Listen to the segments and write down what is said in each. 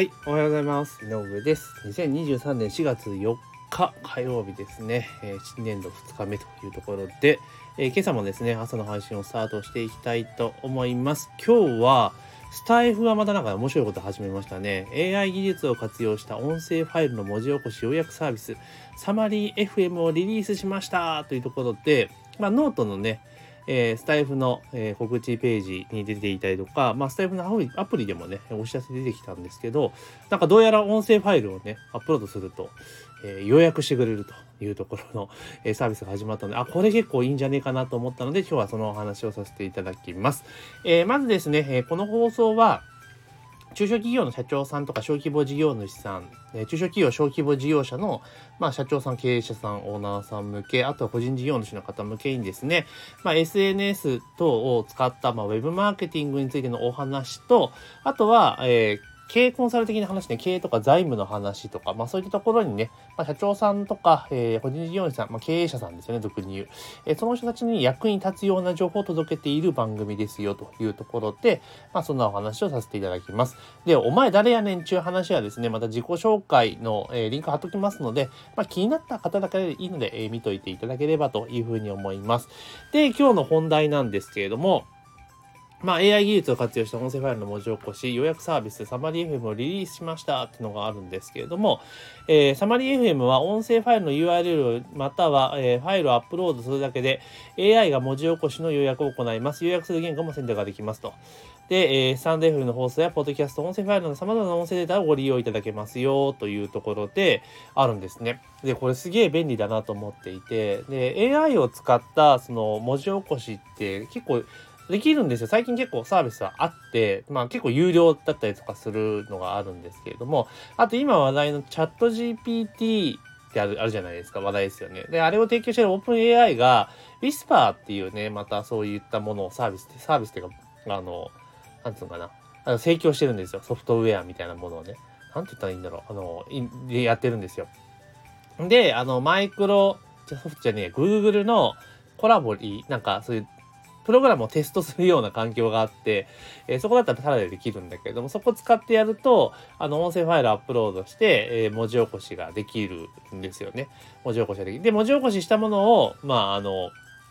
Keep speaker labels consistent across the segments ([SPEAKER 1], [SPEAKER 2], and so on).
[SPEAKER 1] はい、おはようございます。井上です。2023年4月4日火曜日ですね。えー新年度2日目というところで、えー今朝もですね、朝の配信をスタートしていきたいと思います。今日は、スタイフがまたなんか面白いこと始めましたね。AI 技術を活用した音声ファイルの文字起こし要約サービス、サマリー FM をリリースしましたというところで、まあ、ノートのね、えースタイフの、えー告知ページに出ていたりとか、まあ、スタイフのアプリでもね、お知らせ出てきたんですけど、なんかどうやら音声ファイルをね、アップロードすると、えー要約してくれるというところの、えーサービスが始まったので、あ、これ結構いいんじゃねえかなと思ったので、今日はそのお話をさせていただきます。えーまずですね、えーこの放送は、中小企業の社長さんとか小規模事業主さん、えー中小企業、小規模事業者の、まあ、社長さん、経営者さん、オーナーさん向け、あとは個人事業主の方向けにですね、まあ、SNS 等を使った、まあ、ウェブマーケティングについてのお話と、あとは、えー経営コンサル的な話ね、経営とか財務の話とか、まあそういったところにね、まあ、社長さんとか、えー個人事業主さん、まあ経営者さんですよね、俗に言う。えーその人たちに役に立つような情報を届けている番組ですよというところで、まあそんなお話をさせていただきます。で、お前誰やねんちゅう話はですね、また自己紹介の、えーリンク貼っときますので、まあ気になった方だけでいいので、えー見といていただければというふうに思います。で、今日の本題なんですけれども、まあ、AI 技術を活用した音声ファイルの文字起こし、予約サービス、サマリー FM をリリースしましたっていうのがあるんですけれども、えーサマリー FM は音声ファイルの URL または、えーファイルをアップロードするだけで AI が文字起こしの予約を行います。予約する言語も選択ができますと。で、えースタンド FM の放送やポッドキャスト、音声ファイルの様々な音声データをご利用いただけますよというところであるんですね。で、これすげえ便利だなと思っていて、で、AI を使ったその文字起こしって結構できるんですよ。最近結構サービスはあって、まあ結構有料だったりとかするのがあるんですけれども、あと今話題のチャット GPT ってあるあるじゃないですか、話題ですよね。で、あれを提供してる OpenAI が Whisper っていうね、またそういったものをサービスって、サービスっていうか、あの、なんつうのかな、あの提供してるんですよ。ソフトウェアみたいなものをね。なんて言ったらいいんだろう。あの、でやってるんですよ。で、あの、マイクロ、ソフトじゃねえ、Google のコラボに、なんかそういうプログラムをテストするような環境があって、えーそこだったらタダでできるんだけれども、そこ使ってやると、あの、音声ファイルアップロードして、えー文字起こしができるんですよね。文字起こしができる。で、文字起こししたものを、まあ、あの、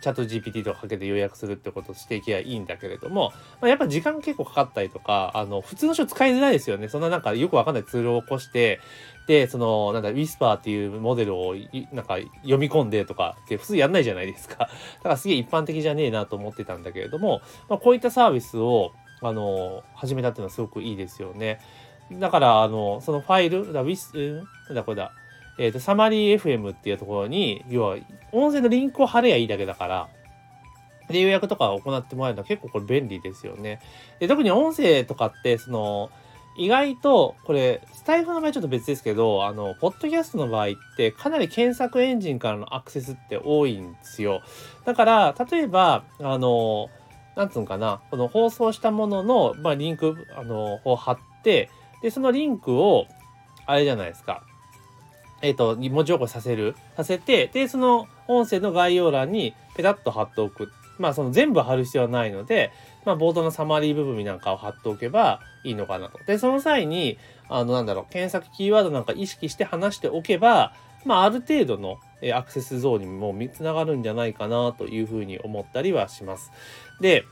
[SPEAKER 1] チャット GPT とかかけて要約するってことしていけばいいんだけれども、まあ、やっぱ時間結構かかったりとか、あの、普通の人使いづらいですよね。そんななんかよくわかんないツールを起こして、で、その、なんだ、ウィスパーっていうモデルを、なんか読み込んでとかって普通やんないじゃないですか。だからすげえ一般的じゃねえなと思ってたんだけれども、まあ、こういったサービスを、あの、始めたっていうのはすごくいいですよね。だから、あの、そのファイル、だウィス、うんなんだこれだ、えっ、と、サマリー FM っていうところに、要は、音声のリンクを貼ればいいだけだから、で、予約とかを行ってもらえるのは結構これ便利ですよね。で、特に音声とかって、その、意外と、これ、スタイフの場合ちょっと別ですけど、あの、ポッドキャストの場合って、かなり検索エンジンからのアクセスって多いんですよ。だから、例えば、あの、なんつうのかな、この放送したものの、まあ、リンク、あの、を貼って、で、そのリンクを、あれじゃないですか。えっ、と、文字起こしさせる、させて、で、その音声の概要欄にペタッと貼っておく。まあ、その全部貼る必要はないので、まあ、冒頭のサマリー部分なんかを貼っておけばいいのかなと。で、その際に、あの、なんだろう、検索キーワードなんか意識して話しておけば、まあ、ある程度のアクセスゾーンにもつながるんじゃないかなというふうに思ったりはします。で、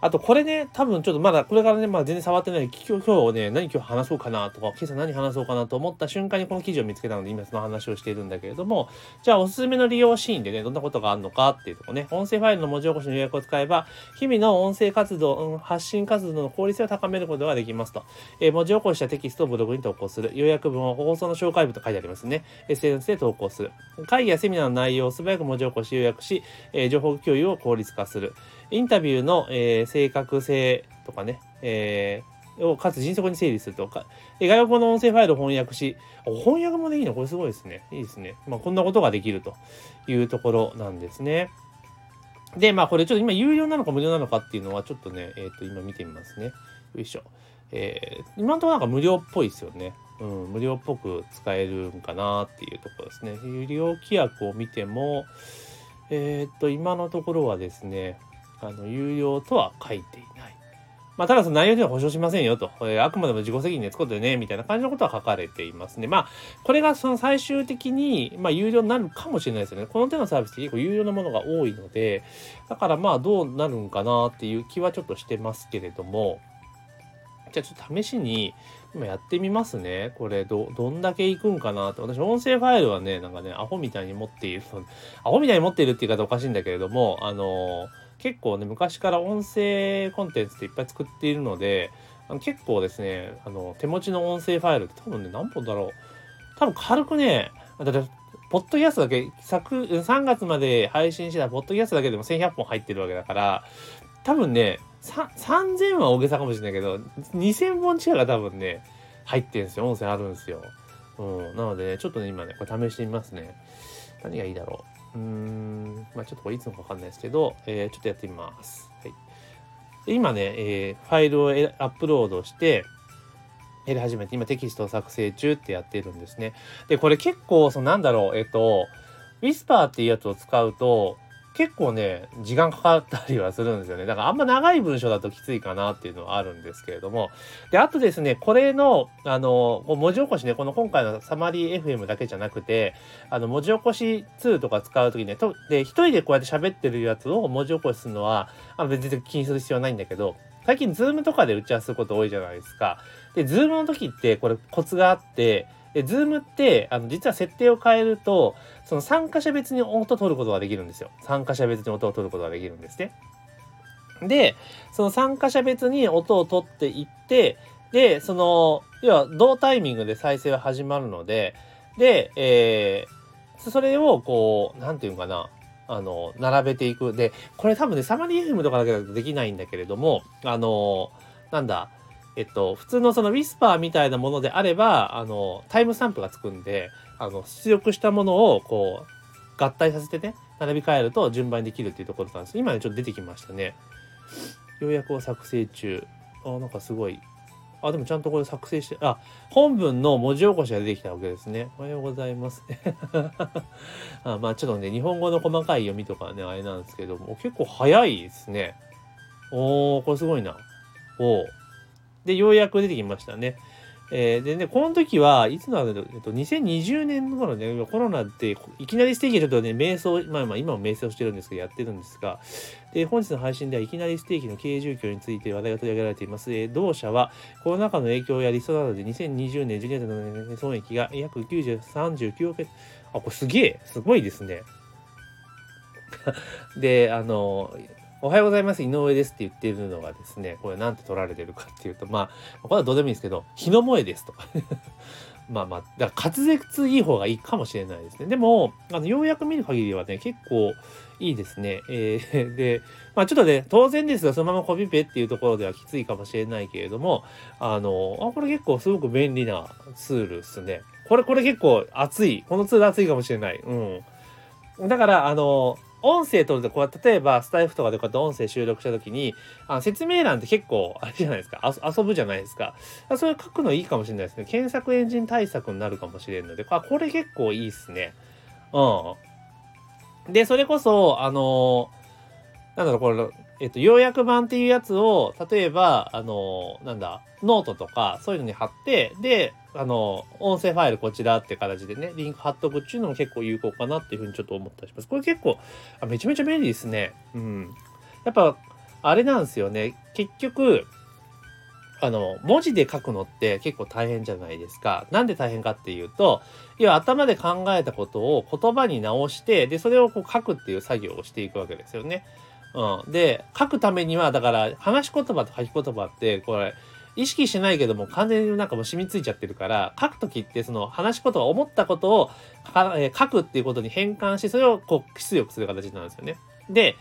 [SPEAKER 1] あとこれね、多分ちょっとまだこれからね、まあ全然触ってない今日今日ね、何今日話そうかなとか、今朝何話そうかなと思った瞬間にこの記事を見つけたので今その話をしているんだけれども、じゃあおすすめの利用シーンでね、どんなことがあるのかっていうとこね、音声ファイルの文字起こしの予約を使えば、日々の音声活動、うん発信活動の効率を高めることができますと。えー文字起こししたテキストをブログに投稿する。予約文を放送の紹介文と書いてありますね。SNS で投稿する。会議やセミナーの内容を素早く文字起こし予約し、えー情報共有を効率化する。インタビューの、えー正確性とかね、えーをかつ迅速に整理するとか、えー外国の音声ファイルを翻訳し、翻訳もできるの？これすごいですね。いいですね。まあ、こんなことができるというところなんですね。で、まあこれちょっと今有料なのか無料なのかっていうのはちょっとね、えっ、と今見てみますね。よいしょ。えー今のところなんか無料っぽいですよね。うん、無料っぽく使えるんかなっていうところですね。有料規約を見ても、えっ、と、今のところはですね、あの、有料とは書いていない。まあ、ただその内容では保証しませんよと、えー、あくまでも自己責任で作ってね、みたいな感じのことは書かれていますね。まあ、これがその最終的に、まあ、有料になるかもしれないですよね。この手のサービスって結構有料なものが多いので、だからまあ、どうなるんかなっていう気はちょっとしてますけれども、じゃあちょっと試しに、今やってみますね。これど、どんだけいくんかなと。私、音声ファイルはね、なんかね、アホみたいに持っている。アホみたいに持っているって言い方おかしいんだけれども、あの結構ね、昔から音声コンテンツっていっぱい作っているので、あの結構ですね、あの、手持ちの音声ファイルって多分ね、何本だろう。多分軽くね、だって、ポッドキャストだけ、昨、3月まで配信してたポッドキャストだけでも1100本入ってるわけだから、多分ね、3000は大げさかもしれないけど、2000本近くが多分ね、入ってんですよ。音声あるんですよ。うん。なのでね、ちょっとね、今ね、これ試してみますね。何がいいだろう。うん。まあちょっとこれいつもかわかんないですけど、えー、ちょっとやってみます。はい。で今ね、えー、ファイルをアップロードして、やり始めて、今テキストを作成中ってやってるんですね。で、これ結構、そのなんだろう、えっと、ウィスパーっていうやつを使うと、結構ね、時間かかったりはするんですよね。だからあんま長い文章だときついかなっていうのはあるんですけれども。で、あとですね、これの、あの、文字起こしね、この今回のサマリー FM だけじゃなくて、あの、文字起こしツールとか使うときね、とで、一人でこうやって喋ってるやつを文字起こしするのは、あ、別に気にする必要はないんだけど、最近ズームとかで打ち合わせすること多いじゃないですか。で、ズームの時ってこれコツがあって、で、ズームって、あの、実は設定を変えると、その参加者別に音を取ることができるんですよ。参加者別に音を取ることができるんですね。で、その参加者別に音を取っていって、で、その、要は同タイミングで再生は始まるので、で、えー、それをこう、なんていうかな、あの、並べていく。で、これ多分ね、サマリー FM とかだけだとできないんだけれども、あの、なんだ、えっと、普通のそのウィスパーみたいなものであれば、あの、タイムスタンプがつくんで、あの、出力したものを、こう、合体させてね、並び替えると順番にできるっていうところなんです。今ね、ちょっと出てきましたね。要約を作成中。あ、なんかすごい。あ、でもちゃんとこれ作成して、あ、本文の文字起こしが出てきたわけですね。おはようございます。あまあちょっとね、日本語の細かい読みとかね、あれなんですけども、結構早いですね。おー、これすごいな。おー。で、ようやく出てきましたね。えー、でね、この時はいつのえっと、2020年頃ね、コロナっていきなりステーキちょっとね、瞑想、まあまあ今も瞑想してるんですけど、やってるんですが、で、本日の配信ではいきなりステーキの経営状況について話題が取り上げられています。えー、同社はコロナ禍の影響やリストなどで2020年12月の、ね、損益が約939億円。あ、これすげえすごいですね。で、あの、おはようございます、井上ですって言ってるのがですね、これなんて取られてるかっていうと、まあ、これはどうでもいいんですけど、日の萌えですとか まあまあ、だから滑舌いい方がいいかもしれないですね。でも、あの、ようやく見る限りはね、結構いいですね。えー、で、まあちょっとね、当然ですが、そのままコピペっていうところではきついかもしれないけれども、あの、あ、これ結構すごく便利なツールですね。これ、これ結構熱い。このツール熱いかもしれない。うん。だから、あの、音声撮ると、こう、例えば、スタイフとかでこうやって音声収録したときに、あの説明欄って結構、あれじゃないですか、遊ぶじゃないですか。それ書くのいいかもしれないですね。検索エンジン対策になるかもしれんので、あ、これ結構いいっすね。うん。で、それこそ、あのなんだろう、これ、えっと、要約版っていうやつを、例えば、あのなんだ、ノートとか、そういうのに貼って、で、あの、音声ファイルこちらって形でね、リンク貼っとくっていうのも結構有効かなっていうふうにちょっと思ったりします。これ結構、あめちゃめちゃ便利ですね。うん。やっぱ、あれなんですよね。結局、あの、文字で書くのって結構大変じゃないですか。なんで大変かっていうと、要は頭で考えたことを言葉に直して、で、それをこう書くっていう作業をしていくわけですよね。うん。で、書くためには、だから、話し言葉と書き言葉って、これ、意識しないけども完全になんかもう染みついちゃってるから書く時ってその話し言葉思ったことを書くっていうことに変換してそれをこう出力する形なんですよね。で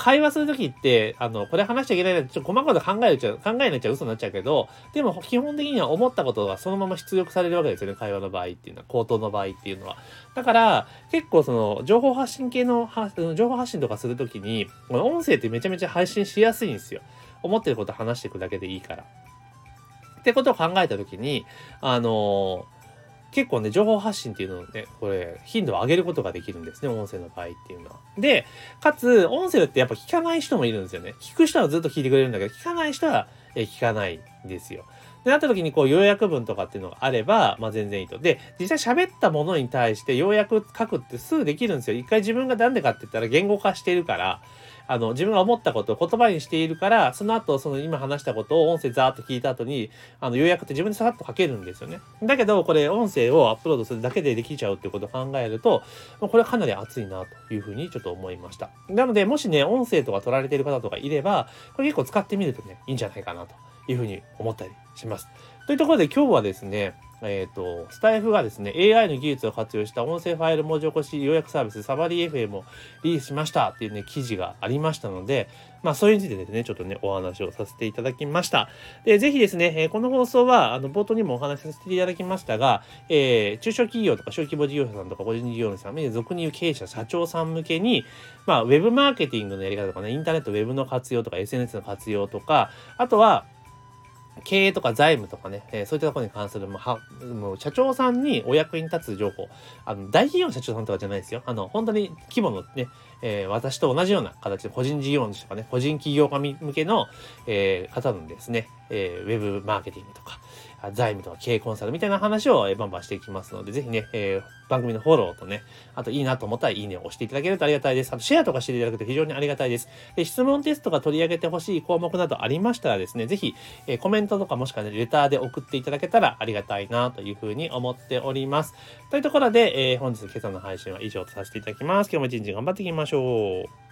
[SPEAKER 1] 会話するときって、あの、これ話しちゃいけないなって、ちょっと細かく考えちゃう、考えなちゃう嘘になっちゃうけど、でも基本的には思ったことがそのまま出力されるわけですよね、会話の場合っていうのは、口頭の場合っていうのは。だから、結構その、情報発信系の、情報発信とかするときに、この音声ってめちゃめちゃ配信しやすいんですよ。思ってること話していくだけでいいから。ってことを考えたときに、あの結構ね、情報発信っていうのをね、これ、頻度を上げることができるんですね、音声の場合っていうのは。で、かつ、音声ってやっぱ聞かない人もいるんですよね。聞く人はずっと聞いてくれるんだけど、聞かない人は、え聞かないんですよ。で、なった時にこう要約文とかっていうのがあれば、まあ全然いいと。で、実際喋ったものに対して要約書くってすぐできるんですよ。一回自分がなんでかって言ったら言語化してるから、あの、自分が思ったことを言葉にしているから、その後、その今話したことを音声ザーっと聞いた後に、あの、要約って自分でさらっと書けるんですよね。だけど、これ音声をアップロードするだけでできちゃうっていうことを考えると、これはかなり熱いなというふうにちょっと思いました。なので、もしね、音声とか取られている方とかいれば、これ結構使ってみるとね、いいんじゃないかなというふうに思ったりします。というところで今日はですね、えっ、ー、と、スタイフがですね、AI の技術を活用した音声ファイル文字起こし要約サービス、サバリー FM をリリースしましたっていうね、記事がありましたので、まあ、それについてですね、ちょっとね、お話をさせていただきました。で、ぜひですね、えー、この放送は、あの、冒頭にもお話しさせていただきましたが、えー、中小企業とか小規模事業者さんとか個人事業主さん、俗に言う経営者、社長さん向けに、まあ、ウェブマーケティングのやり方とかね、インターネット、ウェブの活用とか、SNS の活用とか、あとは、経営とか財務とかね、えー、そういったところに関する、まあ、もう社長さんにお役に立つ情報、あの、大企業の社長さんとかじゃないですよ。あの、本当に規模のね、えー、私と同じような形で個人事業主とかね、個人企業家向けの、えー、方のですね、えー、ウェブマーケティングとか、財務とか経営コンサルみたいな話をバンバンしていきますので、ぜひね、えー、番組のフォローとね、あといいなと思ったらいいねを押していただけるとありがたいです。あとシェアとかしていただくと非常にありがたいです。で質問テストが取り上げてほしい項目などありましたらですね、ぜひ、えー、コメントとかもしくはね、レターで送っていただけたらありがたいなというふうに思っております。というところで、えー、本日今朝の配信は以上とさせていただきます。今日も一日頑張っていきましょう。